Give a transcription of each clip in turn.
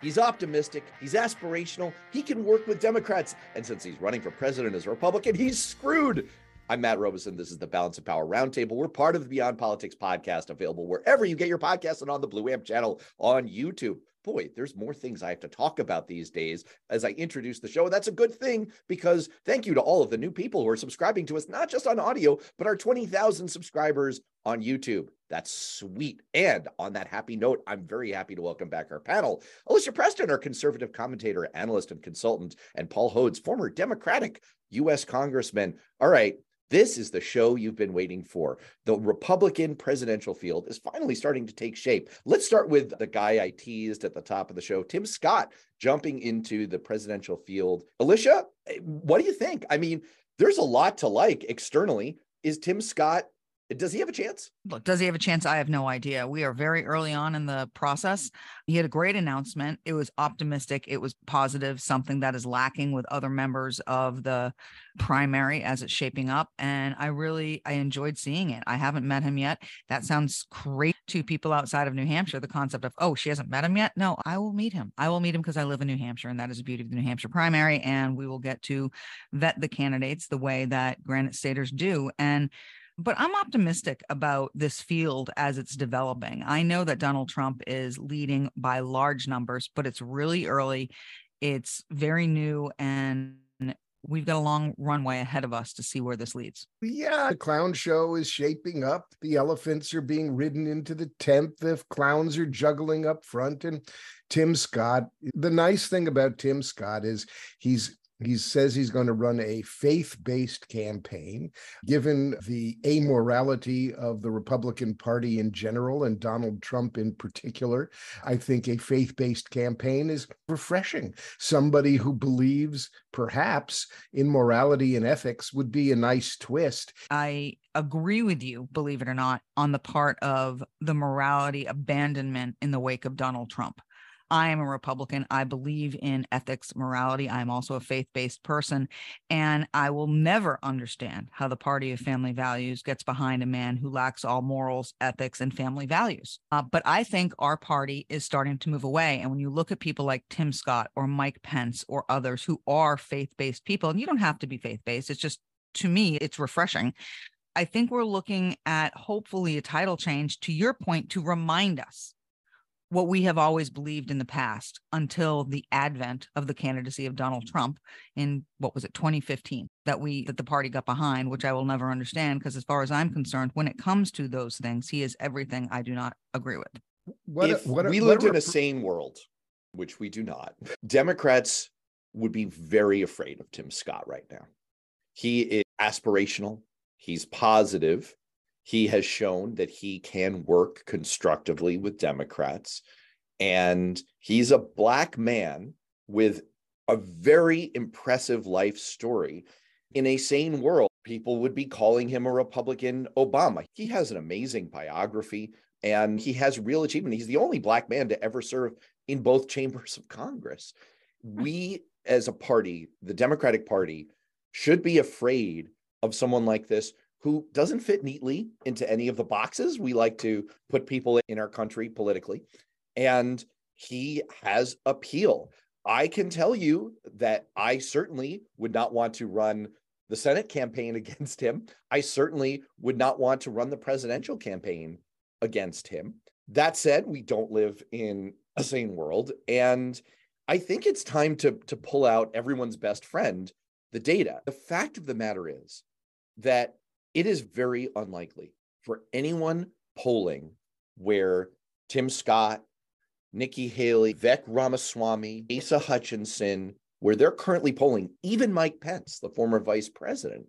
He's optimistic, he's aspirational, he can work with Democrats. And since he's running for president as a Republican, he's screwed. I'm Matt Robison. This is the Balance of Power Roundtable. We're part of the Beyond Politics podcast, available wherever you get your podcasts and on the Blue Amp channel on YouTube. Boy, there's more things I have to talk about these days as I introduce the show. That's a good thing because thank you to all of the new people who are subscribing to us, not just on audio, but our 20,000 subscribers on YouTube. That's sweet. And on that happy note, I'm very happy to welcome back our panel Alicia Preston, our conservative commentator, analyst, and consultant, and Paul Hodes, former Democratic U.S. Congressman. All right, this is the show you've been waiting for. The Republican presidential field is finally starting to take shape. Let's start with the guy I teased at the top of the show, Tim Scott, jumping into the presidential field. Alicia, eh, what do you think? I mean, there's a lot to like externally. Is Tim Scott does he have a chance? Look, does he have a chance? I have no idea. We are very early on in the process. He had a great announcement. It was optimistic, it was positive, something that is lacking with other members of the primary as it's shaping up. And I really I enjoyed seeing it. I haven't met him yet. That sounds great to people outside of New Hampshire. The concept of, oh, she hasn't met him yet. No, I will meet him. I will meet him because I live in New Hampshire, and that is the beauty of the New Hampshire primary. And we will get to vet the candidates the way that Granite Staters do. And but I'm optimistic about this field as it's developing. I know that Donald Trump is leading by large numbers, but it's really early. It's very new and we've got a long runway ahead of us to see where this leads. Yeah, the clown show is shaping up. The elephants are being ridden into the tent. The clowns are juggling up front. And Tim Scott, the nice thing about Tim Scott is he's he says he's going to run a faith based campaign. Given the amorality of the Republican Party in general and Donald Trump in particular, I think a faith based campaign is refreshing. Somebody who believes perhaps in morality and ethics would be a nice twist. I agree with you, believe it or not, on the part of the morality abandonment in the wake of Donald Trump. I am a Republican. I believe in ethics, morality. I'm also a faith based person. And I will never understand how the party of family values gets behind a man who lacks all morals, ethics, and family values. Uh, but I think our party is starting to move away. And when you look at people like Tim Scott or Mike Pence or others who are faith based people, and you don't have to be faith based, it's just to me, it's refreshing. I think we're looking at hopefully a title change to your point to remind us what we have always believed in the past until the advent of the candidacy of Donald Trump in what was it 2015 that we that the party got behind which I will never understand because as far as I'm concerned when it comes to those things he is everything I do not agree with. What if what, we lived in a sane world which we do not Democrats would be very afraid of Tim Scott right now. He is aspirational, he's positive, he has shown that he can work constructively with Democrats. And he's a black man with a very impressive life story. In a sane world, people would be calling him a Republican Obama. He has an amazing biography and he has real achievement. He's the only black man to ever serve in both chambers of Congress. Hmm. We, as a party, the Democratic Party, should be afraid of someone like this who doesn't fit neatly into any of the boxes we like to put people in our country politically. And he has appeal. I can tell you that I certainly would not want to run the Senate campaign against him. I certainly would not want to run the presidential campaign against him. That said, we don't live in a sane world. And I think it's time to, to pull out everyone's best friend, the data. The fact of the matter is that it is very unlikely for anyone polling where Tim Scott, Nikki Haley, Vivek Ramaswamy, Asa Hutchinson, where they're currently polling, even Mike Pence, the former vice president,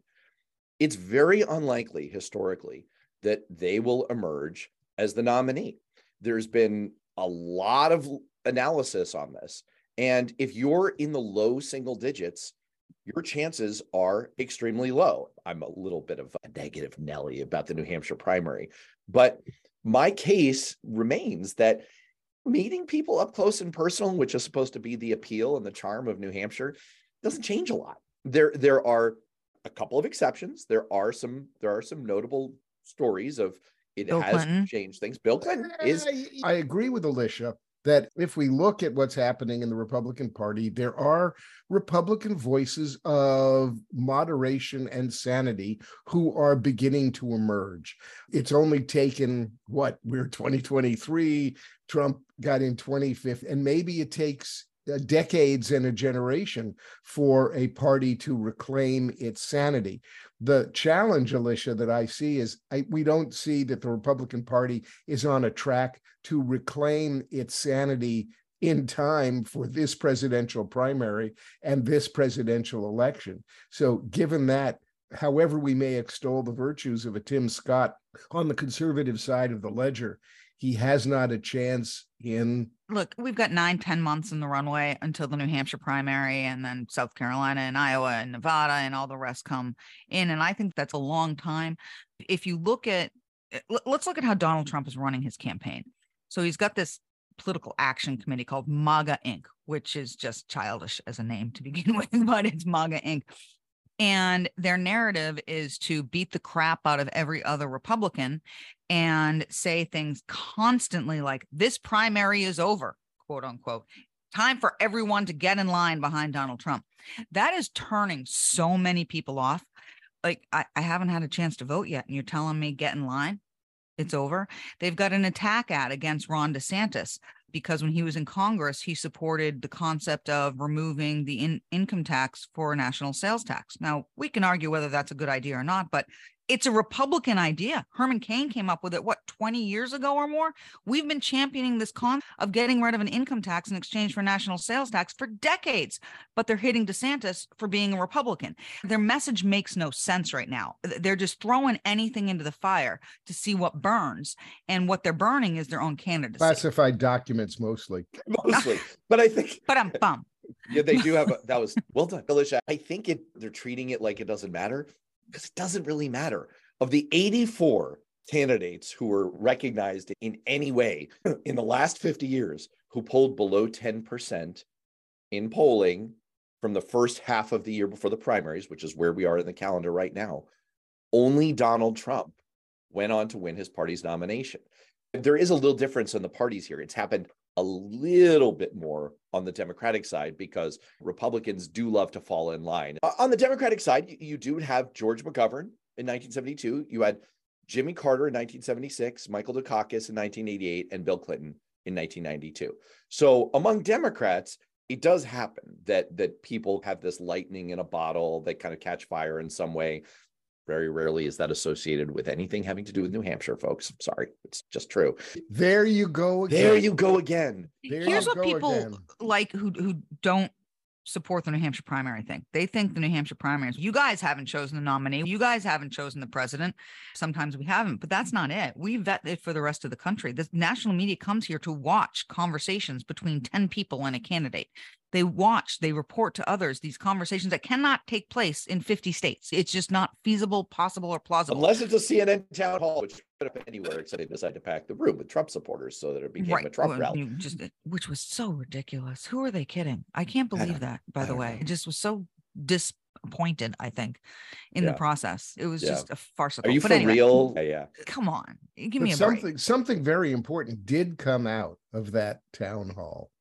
it's very unlikely historically that they will emerge as the nominee. There's been a lot of analysis on this. And if you're in the low single digits, your chances are extremely low. I'm a little bit of a negative Nelly about the New Hampshire primary, but my case remains that meeting people up close and personal, which is supposed to be the appeal and the charm of New Hampshire, doesn't change a lot. There, there are a couple of exceptions. There are some, there are some notable stories of it Bill has Clinton. changed things. Bill Clinton is. Uh, I agree with Alicia that if we look at what's happening in the Republican Party, there are Republican voices of moderation and sanity who are beginning to emerge. It's only taken what we're 2023, Trump got in 25th, and maybe it takes Uh, decades and a generation for a party to reclaim its sanity. The challenge, Alicia, that I see is I, we don't see that the Republican Party is on a track to reclaim its sanity in time for this presidential primary and this presidential election. So, given that, however, we may extol the virtues of a Tim Scott on the conservative side of the ledger, he has not a chance in look we've got nine ten months in the runway until the new hampshire primary and then south carolina and iowa and nevada and all the rest come in. And i think that's a long time. If you look at let's look at how donald trump is running his campaign. So he's got this political action committee called maga inc which is just childish as a name to begin with but it's maga inc. And their narrative is to beat the crap out of every other Republican and say things constantly like, this primary is over, quote unquote. Time for everyone to get in line behind Donald Trump. That is turning so many people off. Like, I, I haven't had a chance to vote yet, and you're telling me get in line? It's over. They've got an attack ad against Ron DeSantis because when he was in Congress, he supported the concept of removing the in- income tax for a national sales tax. Now, we can argue whether that's a good idea or not, but it's a Republican idea. Herman Cain came up with it, what, 20 years ago or more? We've been championing this concept of getting rid of an income tax in exchange for national sales tax for decades, but they're hitting DeSantis for being a Republican. Their message makes no sense right now. They're just throwing anything into the fire to see what burns. And what they're burning is their own candidacy. Classified documents mostly. Mostly. but I think. But I'm bummed. Yeah, they do have a, that was well done, Alicia. I think it they're treating it like it doesn't matter because it doesn't really matter. Of the 84 candidates who were recognized in any way in the last 50 years who polled below 10% in polling from the first half of the year before the primaries, which is where we are in the calendar right now, only Donald Trump went on to win his party's nomination. There is a little difference in the parties here. It's happened a little bit more on the Democratic side because Republicans do love to fall in line. Uh, on the Democratic side, you, you do have George McGovern in 1972. You had Jimmy Carter in 1976, Michael Dukakis in 1988, and Bill Clinton in 1992. So among Democrats, it does happen that that people have this lightning in a bottle that kind of catch fire in some way very rarely is that associated with anything having to do with New Hampshire, folks. Sorry, it's just true. There you go again. There you go again. There Here's what people again. like who who don't support the New Hampshire primary thing. They think the New Hampshire primaries, you guys haven't chosen the nominee. You guys haven't chosen the president. Sometimes we haven't, but that's not it. We vet it for the rest of the country. The national media comes here to watch conversations between 10 people and a candidate they watch, they report to others these conversations that cannot take place in 50 states. It's just not feasible, possible, or plausible. Unless it's a CNN town hall, which could have been anywhere except they decided to pack the room with Trump supporters so that it became right. a Trump well, rally. Just, uh, which was so ridiculous. Who are they kidding? I mm, can't believe I that, by the way. Know. It just was so disappointed, I think, in yeah. the process. It was yeah. just a farcical. Are you but for anyway, real? Yeah, yeah. Uh, come on. Give me a something, break. Something very important did come out of that town hall.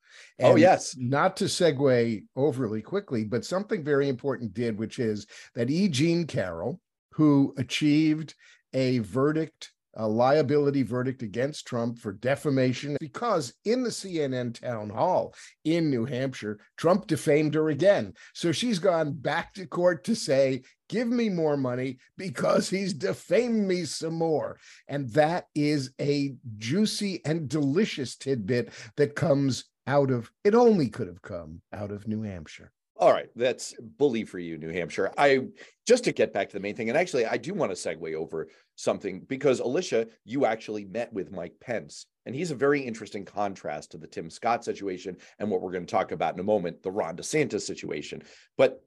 Oh, and oh, yes. Not to segue overly quickly, but something very important did, which is that E. Jean Carroll, who achieved a verdict, a liability verdict against Trump for defamation, because in the CNN town hall in New Hampshire, Trump defamed her again. So she's gone back to court to say, give me more money because he's defamed me some more. And that is a juicy and delicious tidbit that comes out of it only could have come out of New Hampshire. All right, that's bully for you, New Hampshire. I just to get back to the main thing, and actually, I do want to segue over something because Alicia, you actually met with Mike Pence, and he's a very interesting contrast to the Tim Scott situation and what we're going to talk about in a moment, the Ron DeSantis situation. But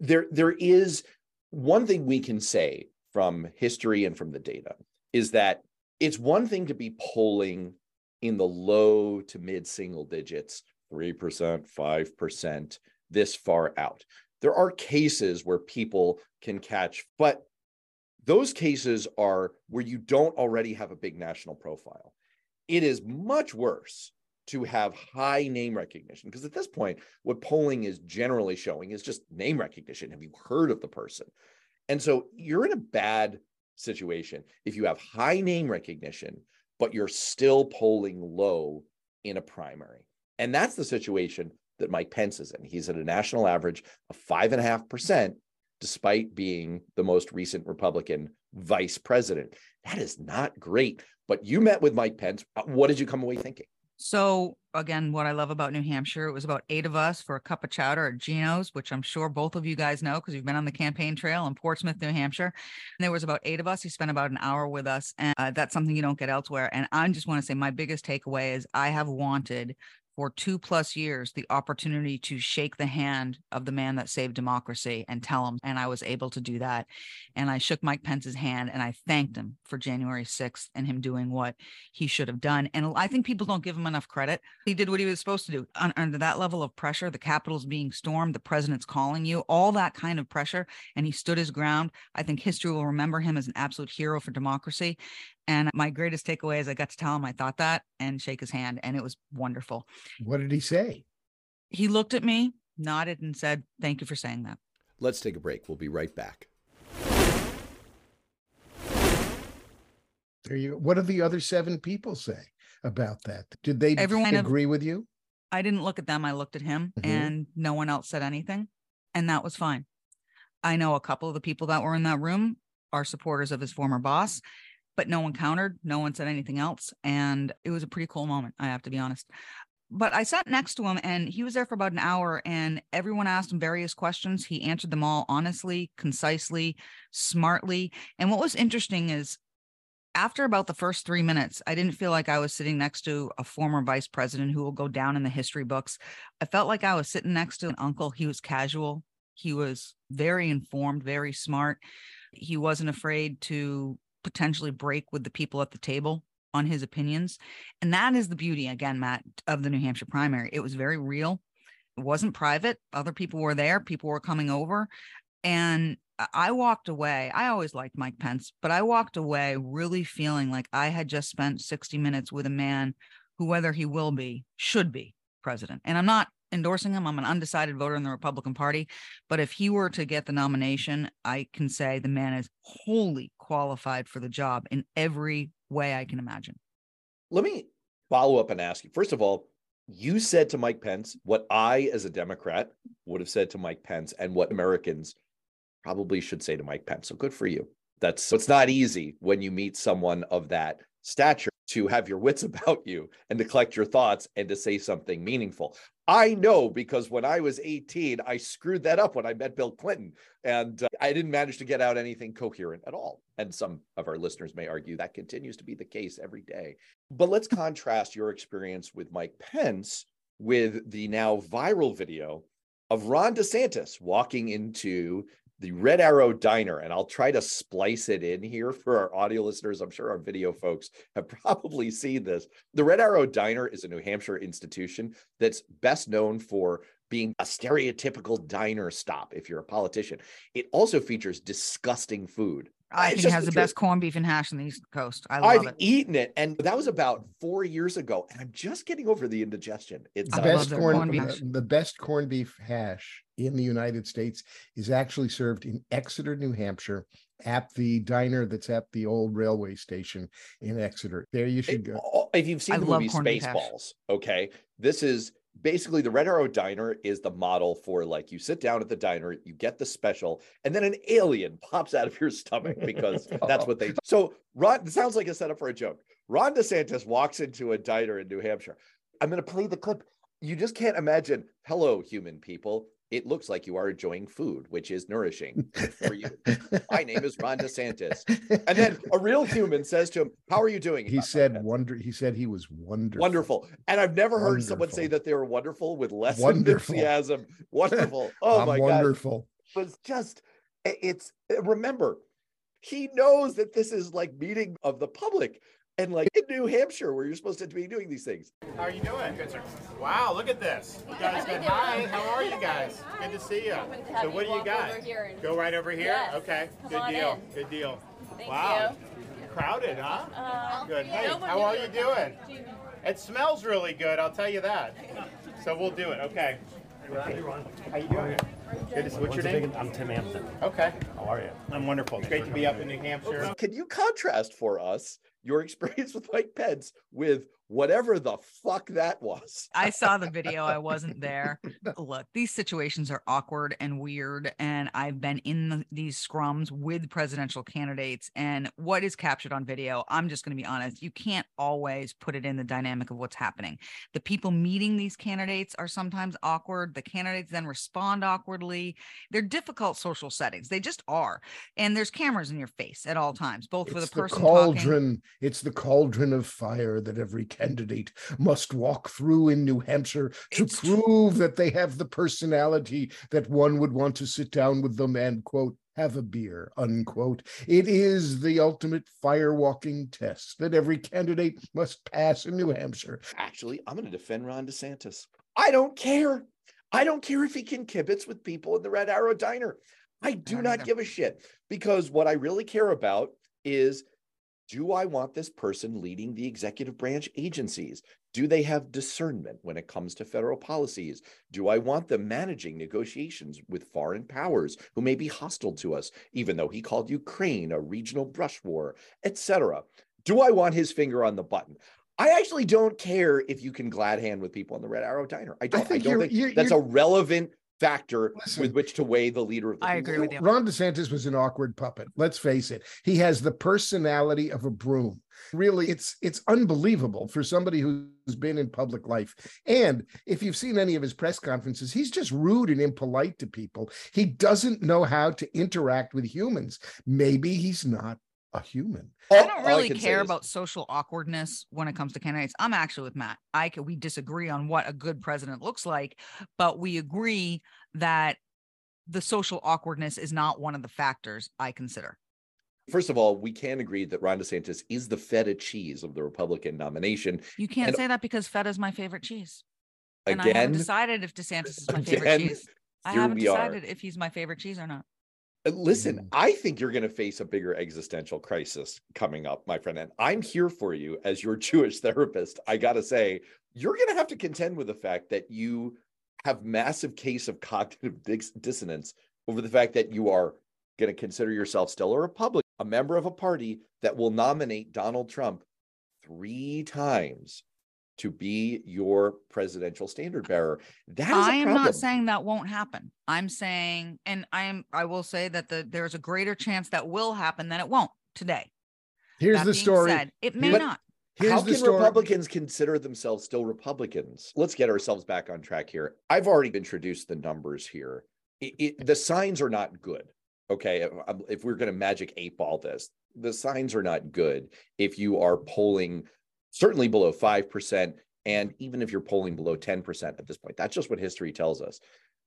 there, there is one thing we can say from history and from the data is that it's one thing to be polling in the low to mid single digits, 3%, 5%, this far out. There are cases where people can catch, but those cases are where you don't already have a big national profile. It is much worse to have high name recognition. Because at this point, what polling is generally showing is just name recognition. Have you heard of the person? And so you're in a bad situation if you have high name recognition, but you're still polling low in a primary. And that's the situation that Mike Pence is in. He's at a national average of five and a half percent, despite being the most recent Republican vice president. That is not great. But you met with Mike Pence. Uh, what did you come away thinking? So again, what I love about New Hampshire, it was about eight of us for a cup of chowder at Geno's, which I'm sure both of you guys know because you've been on the campaign trail in Portsmouth, New Hampshire. And there was about eight of us. He spent about an hour with us, and uh, that's something you don't get elsewhere. And I just want to say my biggest takeaway is I have wanted for two plus years the opportunity to shake the hand of the man that saved democracy and tell him. And I was able to do that. And I shook Mike Pence's hand and I thanked him for January 6th and him doing what he should have done. And I think people don't give him enough credit. He did what he was supposed to do. under that level of pressure, the Capitol's being stormed, the president's calling you, all that kind of pressure. And he stood his ground. I think history will remember him as an absolute hero for democracy. And my greatest takeaway is I got to tell him I thought that and shake his hand, and it was wonderful. What did he say? He looked at me, nodded, and said, Thank you for saying that. Let's take a break. We'll be right back. There you go. What did the other seven people say about that? Did they Everyone agree of, with you? I didn't look at them. I looked at him, mm-hmm. and no one else said anything. And that was fine. I know a couple of the people that were in that room are supporters of his former boss but no one countered. No one said anything else. And it was a pretty cool moment, I have to be honest. But I sat next to him and he was there for about an hour and everyone asked him various questions. He answered them all honestly, concisely, smartly. And what was interesting is after about the first three minutes, I didn't feel like I was sitting next to a former vice president who will go down in the history books. I felt like I was sitting next to an uncle. He was casual, he was very informed, very smart. He wasn't afraid to potentially break with the people at the table on his opinions. And that is the beauty, again, Matt, of the New Hampshire primary. It was very real. It wasn't private. Other people were there, people were coming over. And I walked away. I always liked Mike Pence, but I walked away really feeling like I had just spent 60 minutes with a man who, whether he will be, should be president. And I'm not endorsing him. I'm an undecided voter in the Republican Party. But if he were to get the nomination, I can say the man is wholly qualified for the job in every way I can imagine. Let me follow up and ask you first of all, you said to Mike Pence what I, as a Democrat, would have said to Mike Pence and what Americans probably should say to Mike Pence. So good for you. That's it's not easy when you meet someone of that stature to have your wits about you and to collect your thoughts and to say something meaningful. I know because when I was 18, I screwed that up when I met Bill Clinton and uh, I didn't manage to get out anything coherent at all. And some of our listeners may argue that continues to be the case every day. But let's contrast your experience with Mike Pence with the now viral video of Ron DeSantis walking into the Red Arrow Diner, and I'll try to splice it in here for our audio listeners. I'm sure our video folks have probably seen this. The Red Arrow Diner is a New Hampshire institution that's best known for being a stereotypical diner stop if you're a politician. It also features disgusting food. I think it has the, the best corned beef and hash on the East Coast. I love I've it. eaten it, and that was about four years ago, and I'm just getting over the indigestion. It's the uh, best corn, corned beef. The best corned beef hash in the United States is actually served in Exeter, New Hampshire, at the diner that's at the old railway station in Exeter. There you should go. If you've seen I the movie Spaceballs, okay, this is basically the Red Arrow Diner is the model for like you sit down at the diner, you get the special, and then an alien pops out of your stomach because that's oh. what they do. So Ron it sounds like a setup for a joke. Ron DeSantis walks into a diner in New Hampshire. I'm going to play the clip. You just can't imagine. Hello, human people it looks like you are enjoying food, which is nourishing for you. My name is Ron DeSantis. And then a real human says to him, How are you doing? He said wonder he said he was wonderful. Wonderful. And I've never wonderful. heard someone say that they were wonderful with less wonderful. enthusiasm. Wonderful. Oh I'm my wonderful. god. But it's just it's remember, he knows that this is like meeting of the public and like in New Hampshire, where you're supposed to be doing these things. How are you doing? Good, sir. Wow, look at this. You guys said hi. How are you guys? Good to see you. So what do you got? Go right over here. Yes. Okay. Come Good deal. In. Good deal. Thank wow. You. Crowded, huh? Uh, Good. Hey, how are you doing? It smells really good, I'll tell you that. So we'll do it, okay. Hey, Ron. How you doing? Good to see. What's your name? I'm Tim Hampton. Okay. How are you? I'm wonderful. It's great to be up in New Hampshire. Can you contrast for us your experience with Mike Pence with whatever the fuck that was. I saw the video. I wasn't there. Look, these situations are awkward and weird. And I've been in the, these scrums with presidential candidates. And what is captured on video, I'm just going to be honest, you can't always put it in the dynamic of what's happening. The people meeting these candidates are sometimes awkward. The candidates then respond awkwardly. They're difficult social settings. They just are. And there's cameras in your face at all times, both for the It's person cauldron. talking. It's the cauldron of fire that every candidate must walk through in New Hampshire to It's prove that they have the personality that one would want to sit down with them and quote have a beer unquote it is the ultimate fire walking test that every candidate must pass in new hampshire Actually, I'm going to defend Ron DeSantis. I don't care. I don't care if he can kibitz with people in the Red Arrow Diner. I do not give a shit because what I really care about is do I want this person leading the executive branch agencies? Do they have discernment when it comes to federal policies? Do I want them managing negotiations with foreign powers who may be hostile to us, even though he called Ukraine a regional brush war, etc.? Do I want his finger on the button? I actually don't care if you can glad hand with people in the Red Arrow Diner. I don't. I, think don't think that's a relevant factor Listen. with which to weigh the leader of the I people. agree with you. Ron DeSantis was an awkward puppet. Let's face it. He has the personality of a broom. Really, it's it's unbelievable for somebody who's been in public life. And if you've seen any of his press conferences, he's just rude and impolite to people. He doesn't know how to interact with humans. Maybe he's not a human. I don't really can say care is- about social awkwardness when it comes to candidates. I'm actually with Matt. I can, we disagree on what a good president looks like, but we agree that the social awkwardness is not one of the factors I consider. First of all, we can agree that Ron DeSantis is the feta cheese of the Republican nomination. You can't And- say that because feta is my favorite cheese. And I haven't decided if DeSantis is my favorite cheese. I haven't we are. decided if he's my favorite cheese or not. Uh, Listen, Mm. I think you're going to face a bigger existential crisis coming up, my friend. And I'm here for you as your Jewish therapist. I got to say, you're going to have to contend with the fact that you have massive case of cognitive dis- dissonance over the fact that you are going to consider yourself still a Republican, a member of a party that will nominate Donald Trump three times to be your presidential standard bearer. That is I am problem. not saying that won't happen. I'm saying, and I am, I will say that the there's a greater chance that will happen than it won't today. Here's That the story. said, it may But- not. Here's How can story. Republicans consider themselves still Republicans? Let's get ourselves back on track here. I've already introduced the numbers here. It, it- the signs are not good. Okay. If, if we're going to magic eight ball this, the signs are not good if you are polling certainly below 5%. And even if you're polling below 10% at this point, that's just what history tells us.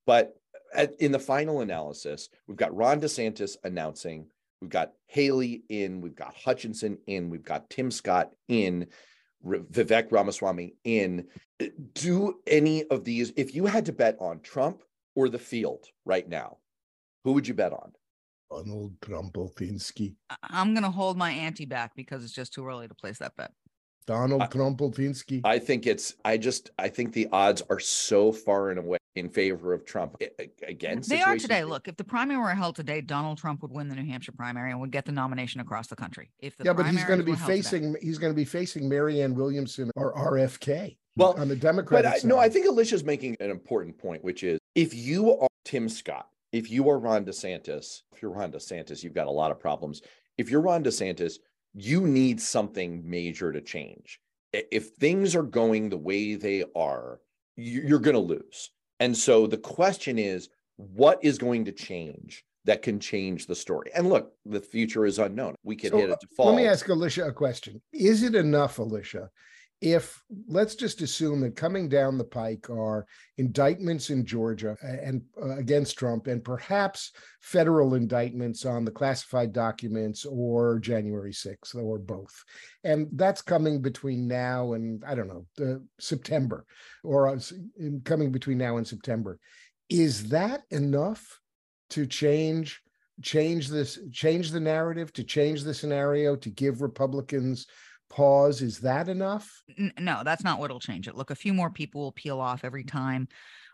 But at, in the final analysis, we've got Ron DeSantis announcing, we've got Haley in, we've got Hutchinson in, we've got Tim Scott in, R- Vivek Ramaswamy in. Do any of these, if you had to bet on Trump or the field right now, who would you bet on? Donald Trumpelfinsky. I- I'm going to hold my ante back because it's just too early to place that bet. Donald I- I think it's, I just, I think the odds are so far and away in favor of Trump. against. a- They are today. Look, if the primary were held today, Donald Trump would win the New Hampshire primary and would get the nomination across the country. If the yeah, but he's going to be were held today. facing he's going to be facing Marianne Williamson or RFK. Well, on the But Democratic I, side. no, I think Alicia's making an important point, which is if you are Tim Scott, if you are Ron DeSantis, if you're Ron DeSantis, you've got a lot of problems. If you're Ron DeSantis, you need something major to change. If things are going the way they are, you- you're going to lose. And so the question is, what is going to change that can change the story? And look, the future is unknown. We could So, hit uh, a default. Let me ask Alicia a question. Is it enough, Alicia, if let's just assume that coming down the pike are indictments in Georgia uh, and uh, against Trump and perhaps federal indictments on the classified documents or January 6th or both. And that's coming between now and I don't know, the September or uh, in- coming between now and September. Is that enough to change change this change the narrative to change the scenario to give republicans pause. Is that enough? N- no, that's not what'll change it. Look, a few more people will peel off every time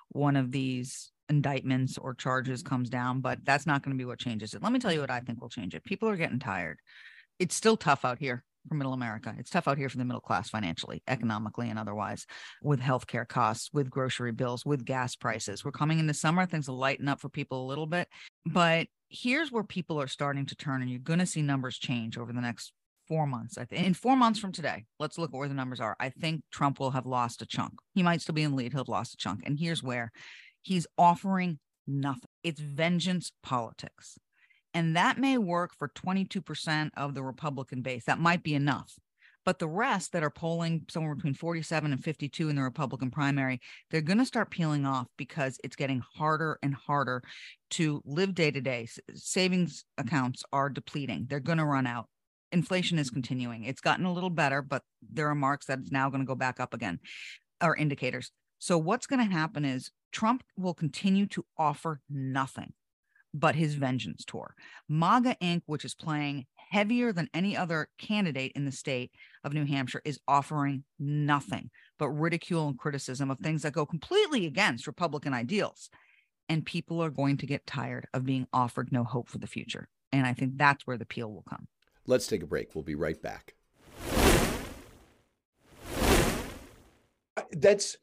one of these indictments or charges comes down, but that's not going to be what changes it. Let me tell you what I think will change it. People are getting tired. It's still tough out here for middle America. It's tough out here for the middle class financially, economically, and otherwise, with healthcare costs, with grocery bills, with gas prices. We're coming into summer, things will lighten up for people a little bit. But here's where people are starting to turn, and you're going to see numbers change over the next four months. I think in four months from today, let's look at where the numbers are. I think Trump will have lost a chunk. He might still be in the lead. He'll have lost a chunk. And here's where he's offering nothing. It's vengeance politics. And that may work for 22% of the Republican base. That might be enough. But the rest that are polling somewhere between 47 and 52 in the Republican primary, they're going to start peeling off because it's getting harder and harder to live day to day. Savings accounts are depleting, they're going to run out inflation is continuing. It's gotten a little better, but there are marks that it's now going to go back up again, or indicators. So what's going to happen is Trump will continue to offer nothing but his vengeance tour. MAGA Inc., which is playing heavier than any other candidate in the state of New Hampshire, is offering nothing but ridicule and criticism of things that go completely against Republican ideals. And people are going to get tired of being offered no hope for the future. And I think that's where the peel will come. Let's take a break. We'll be right back. Uh, that's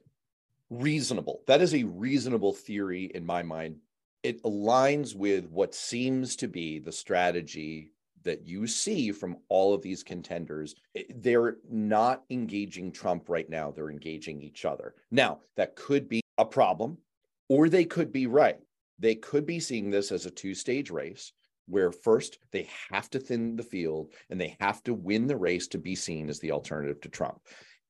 reasonable. That is a reasonable theory in my mind. It aligns with what seems to be the strategy that you see from all of these contenders. They're not engaging Trump right now, they're engaging each other. Now, that could be a problem, or they could be right. They could be seeing this as a two stage race where first they have to thin the field and they have to win the race to be seen as the alternative to Trump.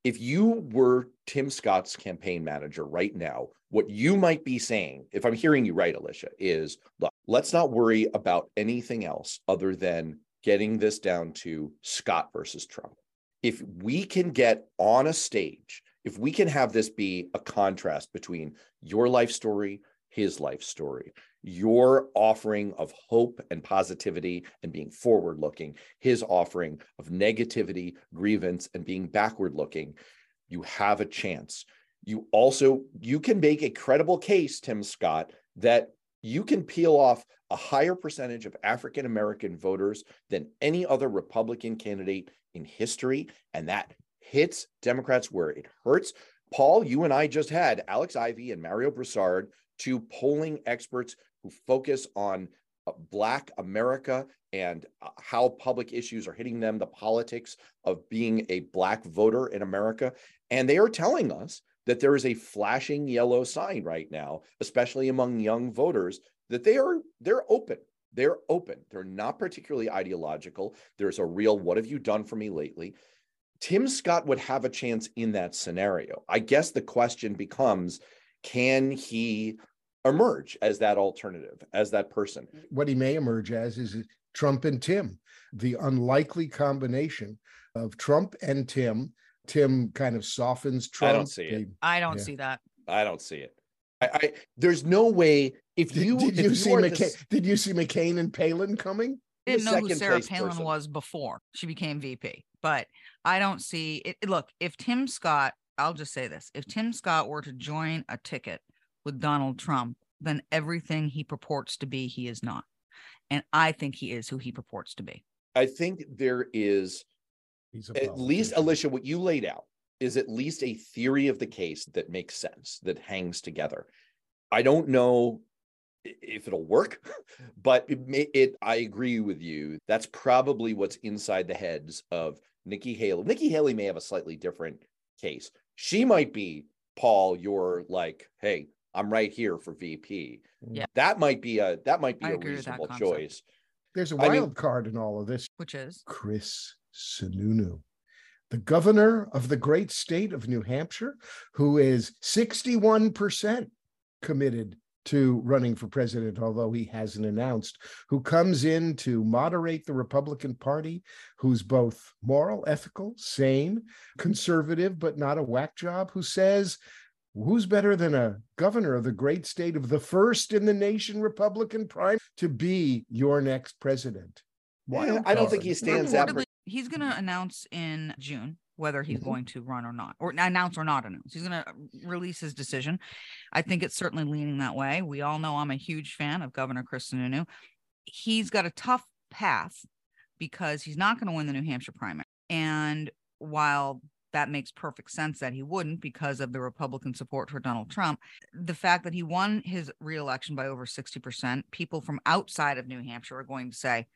If you were Tim Scott's campaign manager right now, what you might be saying, if I'm hearing you right, Alicia, is look, let's not worry about anything else other than getting this down to Scott versus Trump. If we can get on a stage, if we can have this be a contrast between your life story, his life story, your offering of hope and positivity and being forward looking, his offering of negativity, grievance, and being backward looking, you have a chance. You also you can make a credible case, Tim Scott, that you can peel off a higher percentage of African American voters than any other Republican candidate in history. And that hits Democrats where it hurts. Paul, you and I just had Alex Ivy and Mario Broussard, two polling experts who focus on uh, Black America and uh, how public issues are hitting them, the politics of being a Black voter in America. And they are telling us that there is a flashing yellow sign right now, especially among young voters, that they are they're open. They're open. They're not particularly ideological. There's a real what have you done for me lately? Tim Scott would have a chance in that scenario. I guess the question becomes can he emerge as that alternative, as that person. Mm-hmm. What he may emerge as is Trump and Tim, the unlikely combination of Trump and Tim. Tim kind of softens Trump. I don't see it. I don't yeah. see that. I don't see it. I, I there's no way if you did, did you, you see McCain, this... did you see McCain and Palin coming? I didn't know who Sarah Palin person. was before she became VP, but I don't see it. Look, if Tim Scott, I'll just say this: if Tim Scott were to join a ticket with Donald Trump, than everything he purports to be, he is not. And I think he is who he purports to be. I think there is at least, Alicia, what you laid out is at least a theory of the case that makes sense, that hangs together. I don't know if it'll work, but it, may, it I agree with you. That's probably what's inside the heads of Nikki Haley. Nikki Haley may have a slightly different case. She might be Paul, you're like, hey, I'm right here for VP. Yeah. That might be a that might be I a reasonable choice. There's a wild I mean, card in all of this. Which is Chris Sununu, the governor of the great state of New Hampshire, who is 61% committed to running for president, although he hasn't announced, who comes in to moderate the Republican Party, who's both moral, ethical, sane, conservative, but not a whack job, who says who's better than a governor of the great state of the first in the nation Republican prime to be your next president? Why? I don't think he stands that. he's going to announce in June whether he's Mhm. going to run or not, or announce or not announce. He's going to release his decision. I think it's certainly leaning that way. We all know I'm a huge fan of Governor Chris Sununu. He's got a tough path because he's not going to win the New Hampshire primary. And while that makes perfect sense that he wouldn't because of the Republican support for Donald Trump, the fact that he won his reelection by over 60%, people from outside of New Hampshire are going to say,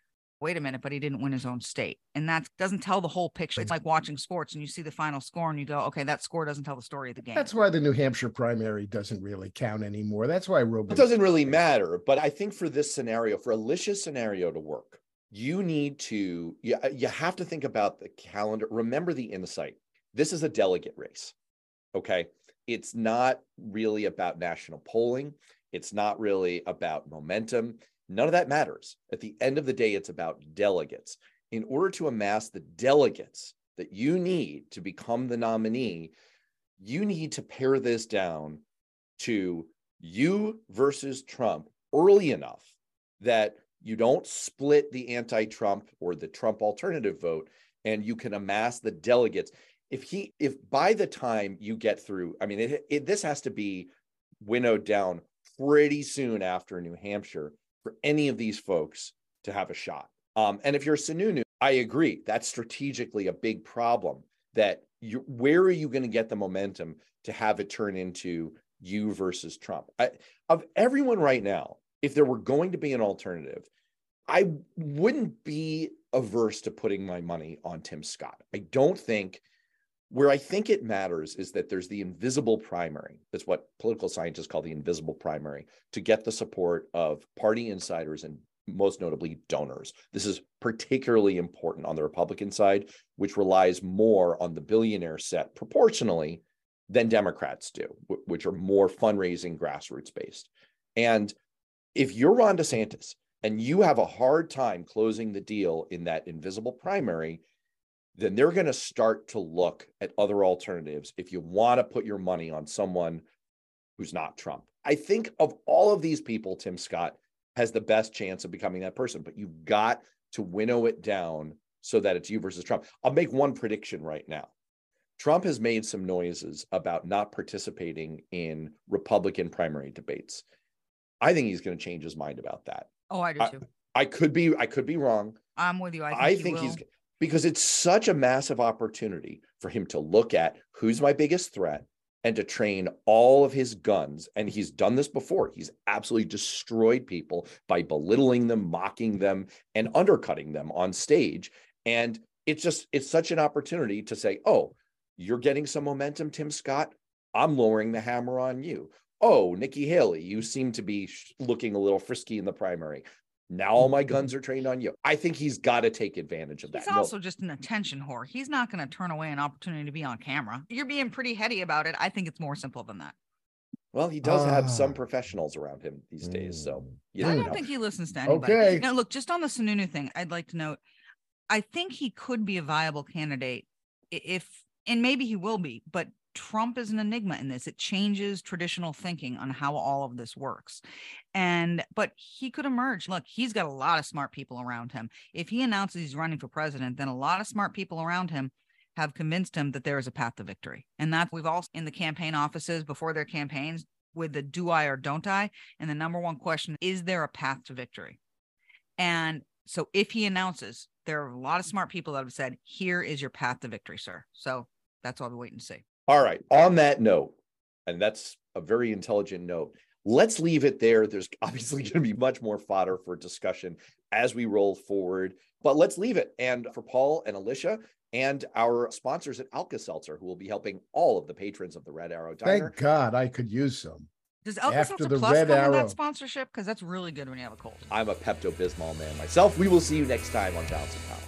wait a minute, but he didn't win his own state. And that doesn't tell the whole picture. It's like watching sports and you see the final score and you go, okay, that score doesn't tell the story of the game. That's why the New Hampshire primary doesn't really count anymore. That's why It doesn't really matter. But I think for this scenario, for Alicia's scenario to work, you need to, you, you have to think about the calendar. Remember the insight. This is a delegate race. Okay. It's not really about national polling. It's not really about momentum. None of that matters. At the end of the day, it's about delegates. In order to amass the delegates that you need to become the nominee, you need to pare this down to you versus Trump early enough that you don't split the anti Trump or the Trump alternative vote and you can amass the delegates. If he, if by the time you get through, I mean, it, it, this has to be winnowed down pretty soon after New Hampshire for any of these folks to have a shot. Um, and if you're Sununu, I agree. That's strategically a big problem. That you, where are you going to get the momentum to have it turn into you versus Trump? I, of everyone right now, if there were going to be an alternative, I wouldn't be averse to putting my money on Tim Scott. I don't think where I think it matters is that there's the invisible primary. That's what political scientists call the invisible primary to get the support of party insiders and most notably donors. This is particularly important on the Republican side, which relies more on the billionaire set proportionally than Democrats do, which are more fundraising grassroots based. And if you're Ron DeSantis and you have a hard time closing the deal in that invisible primary, then they're going to start to look at other alternatives if you want to put your money on someone who's not Trump. I think of all of these people, Tim Scott has the best chance of becoming that person, but you've got to winnow it down so that it's you versus Trump. I'll make one prediction right now. Trump has made some noises about not participating in Republican primary debates. I think he's going to change his mind about that. Oh, I do I- too. I could be I could be wrong. I'm with you. I think, I he think he's because it's such a massive opportunity for him to look at who's my biggest threat and to train all of his guns. And he's done this before. He's absolutely destroyed people by belittling them, mocking them, and undercutting them on stage. And it's just, it's such an opportunity to say, oh, you're getting some momentum, Tim Scott. I'm lowering the hammer on you. Oh, Nikki Haley, you seem to be looking a little frisky in the primary. Now all my guns are trained on you. I think he's got to take advantage of that. He's No- also just an attention whore. He's not going to turn away an opportunity to be on camera. You're being pretty heady about it. I think it's more simple than that. Well, he does have some Ah. professionals around him these days, so Mm. you I don't know. think he listens to anybody. Okay. Now, look, just on the Sununu thing, I'd like to note, I think he could be a viable candidate if, and maybe he will be, but Trump is an enigma in this. It changes traditional thinking on how all of this works. And, but he could emerge. Look, he's got a lot of smart people around him. If he announces he's running for president, then a lot of smart people around him have convinced him that there is a path to victory. And that we've all in the campaign offices before their campaigns with the do I or don't I. And the number one question is there a path to victory? And so if he announces, there are a lot of smart people that have said, here is your path to victory, sir. So that's all we're waiting to see. All right. On that note, and that's a very intelligent note, let's leave it there. There's obviously going to be much more fodder for discussion as we roll forward, but let's leave it. And for Paul and Alicia and our sponsors at Alka Seltzer, who will be helping all of the patrons of the Red Arrow Diner. Thank God I could use some. Does Alka After Seltzer the Plus Red come with Arrow. that sponsorship? Because that's really good when you have a cold. I'm a Pepto Bismol man myself. We will see you next time on Balance of Power.